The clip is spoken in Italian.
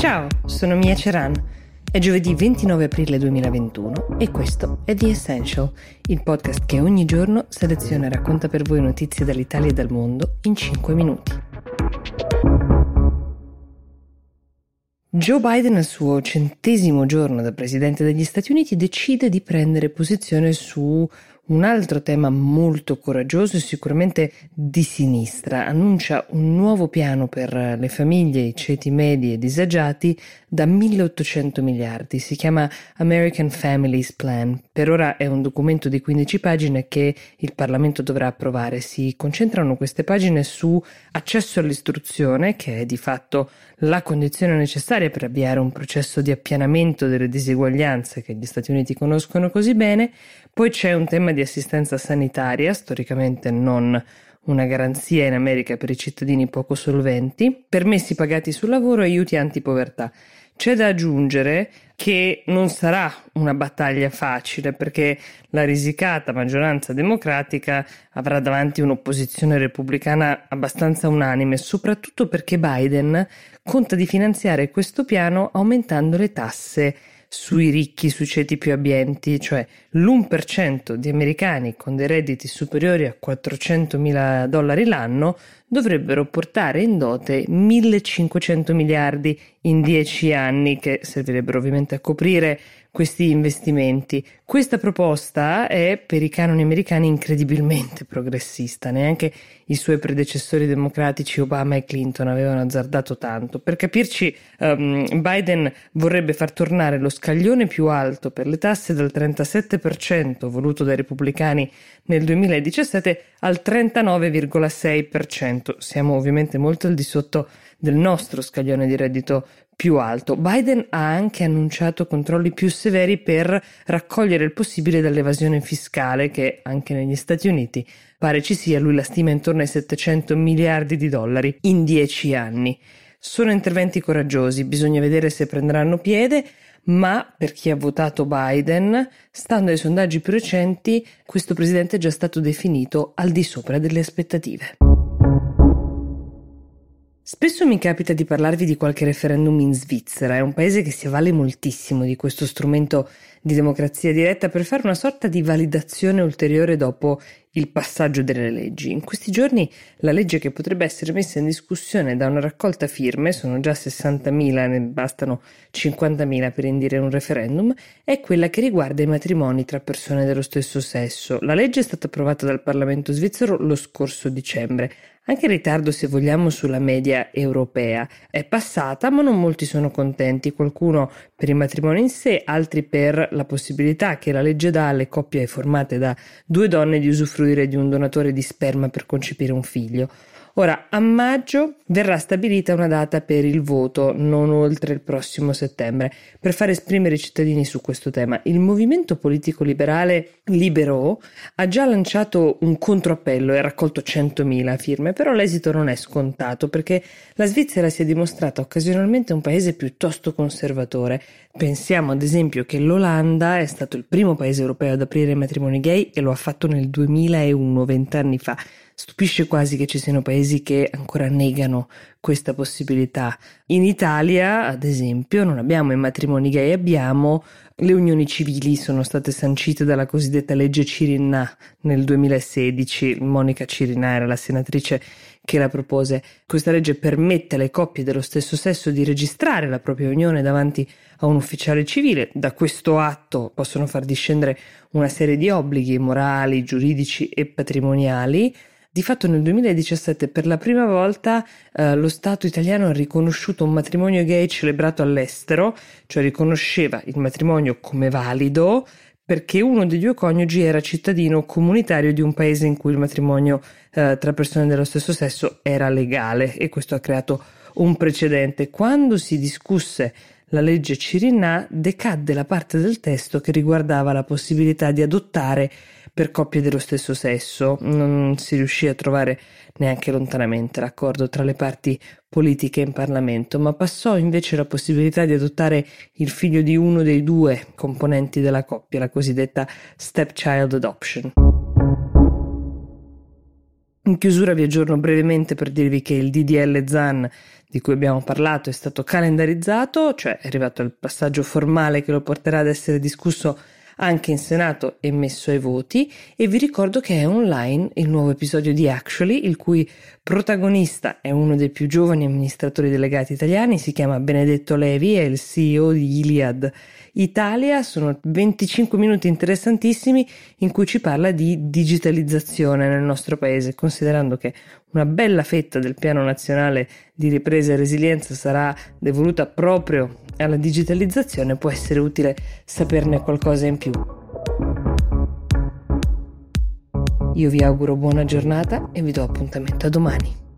Ciao, sono Mia Ceran. È giovedì 29 aprile 2021 e questo è The Essential, il podcast che ogni giorno seleziona e racconta per voi notizie dall'Italia e dal mondo in 5 minuti. Joe Biden al suo centesimo giorno da Presidente degli Stati Uniti decide di prendere posizione su un altro tema molto coraggioso e sicuramente di sinistra annuncia un nuovo piano per le famiglie, i ceti medi e disagiati da 1800 miliardi. Si chiama American Families Plan. Per ora è un documento di 15 pagine che il Parlamento dovrà approvare. Si concentrano queste pagine su accesso all'istruzione, che è di fatto la condizione necessaria per avviare un processo di appianamento delle diseguaglianze che gli Stati Uniti conoscono così bene, poi c'è un tema di assistenza sanitaria, storicamente non una garanzia in America per i cittadini poco solventi, permessi pagati sul lavoro e aiuti anti-povertà. C'è da aggiungere che non sarà una battaglia facile perché la risicata maggioranza democratica avrà davanti un'opposizione repubblicana abbastanza unanime, soprattutto perché Biden conta di finanziare questo piano aumentando le tasse sui ricchi, sui ceti più abbienti, cioè l'1% di americani con dei redditi superiori a 400 mila dollari l'anno dovrebbero portare in dote 1500 miliardi in 10 anni che servirebbero ovviamente a coprire questi investimenti. Questa proposta è per i canoni americani incredibilmente progressista, neanche i suoi predecessori democratici Obama e Clinton avevano azzardato tanto. Per capirci, um, Biden vorrebbe far tornare lo scaglione più alto per le tasse dal 37% voluto dai repubblicani nel 2017 al 39,6%. Siamo ovviamente molto al di sotto del nostro scaglione di reddito più alto. Biden ha anche annunciato controlli più severi per raccogliere il possibile dall'evasione fiscale che anche negli Stati Uniti pare ci sia, lui la stima intorno ai 700 miliardi di dollari in dieci anni. Sono interventi coraggiosi, bisogna vedere se prenderanno piede, ma per chi ha votato Biden, stando ai sondaggi più recenti, questo presidente è già stato definito al di sopra delle aspettative. Spesso mi capita di parlarvi di qualche referendum in Svizzera, è un paese che si avvale moltissimo di questo strumento di democrazia diretta per fare una sorta di validazione ulteriore dopo il passaggio delle leggi. In questi giorni la legge che potrebbe essere messa in discussione da una raccolta firme, sono già 60.000, ne bastano 50.000 per indire un referendum, è quella che riguarda i matrimoni tra persone dello stesso sesso. La legge è stata approvata dal Parlamento svizzero lo scorso dicembre, anche in ritardo se vogliamo sulla media europea. È passata, ma non molti sono contenti, qualcuno per il matrimonio in sé, altri per la possibilità che la legge dà alle coppie formate da due donne di usufruire di un donatore di sperma per concepire un figlio. Ora, a maggio verrà stabilita una data per il voto, non oltre il prossimo settembre, per far esprimere i cittadini su questo tema. Il movimento politico liberale Libero ha già lanciato un controappello e ha raccolto 100.000 firme, però l'esito non è scontato perché la Svizzera si è dimostrata occasionalmente un paese piuttosto conservatore. Pensiamo ad esempio che l'Olanda è stato il primo paese europeo ad aprire i matrimoni gay e lo ha fatto nel 2001, vent'anni fa. Stupisce quasi che ci siano paesi che ancora negano questa possibilità. In Italia, ad esempio, non abbiamo i matrimoni gay, abbiamo le unioni civili, sono state sancite dalla cosiddetta legge Cirinna nel 2016. Monica Cirinà era la senatrice che la propose. Questa legge permette alle coppie dello stesso sesso di registrare la propria unione davanti a un ufficiale civile. Da questo atto possono far discendere una serie di obblighi morali, giuridici e patrimoniali di fatto nel 2017 per la prima volta eh, lo Stato italiano ha riconosciuto un matrimonio gay celebrato all'estero, cioè riconosceva il matrimonio come valido perché uno dei due coniugi era cittadino comunitario di un paese in cui il matrimonio eh, tra persone dello stesso sesso era legale e questo ha creato un precedente. Quando si discusse la legge Cirinà decadde la parte del testo che riguardava la possibilità di adottare per coppie dello stesso sesso. Non si riuscì a trovare neanche lontanamente l'accordo tra le parti politiche in Parlamento, ma passò invece la possibilità di adottare il figlio di uno dei due componenti della coppia, la cosiddetta stepchild adoption. In chiusura vi aggiorno brevemente per dirvi che il DDL ZAN di cui abbiamo parlato è stato calendarizzato, cioè è arrivato il passaggio formale che lo porterà ad essere discusso anche in Senato e messo ai voti e vi ricordo che è online il nuovo episodio di Actually, il cui protagonista è uno dei più giovani amministratori delegati italiani, si chiama Benedetto Levi, è il CEO di Iliad Italia, sono 25 minuti interessantissimi in cui ci parla di digitalizzazione nel nostro paese, considerando che una bella fetta del piano nazionale di ripresa e resilienza sarà devoluta proprio alla digitalizzazione, può essere utile saperne qualcosa in più. Io vi auguro buona giornata e vi do appuntamento a domani.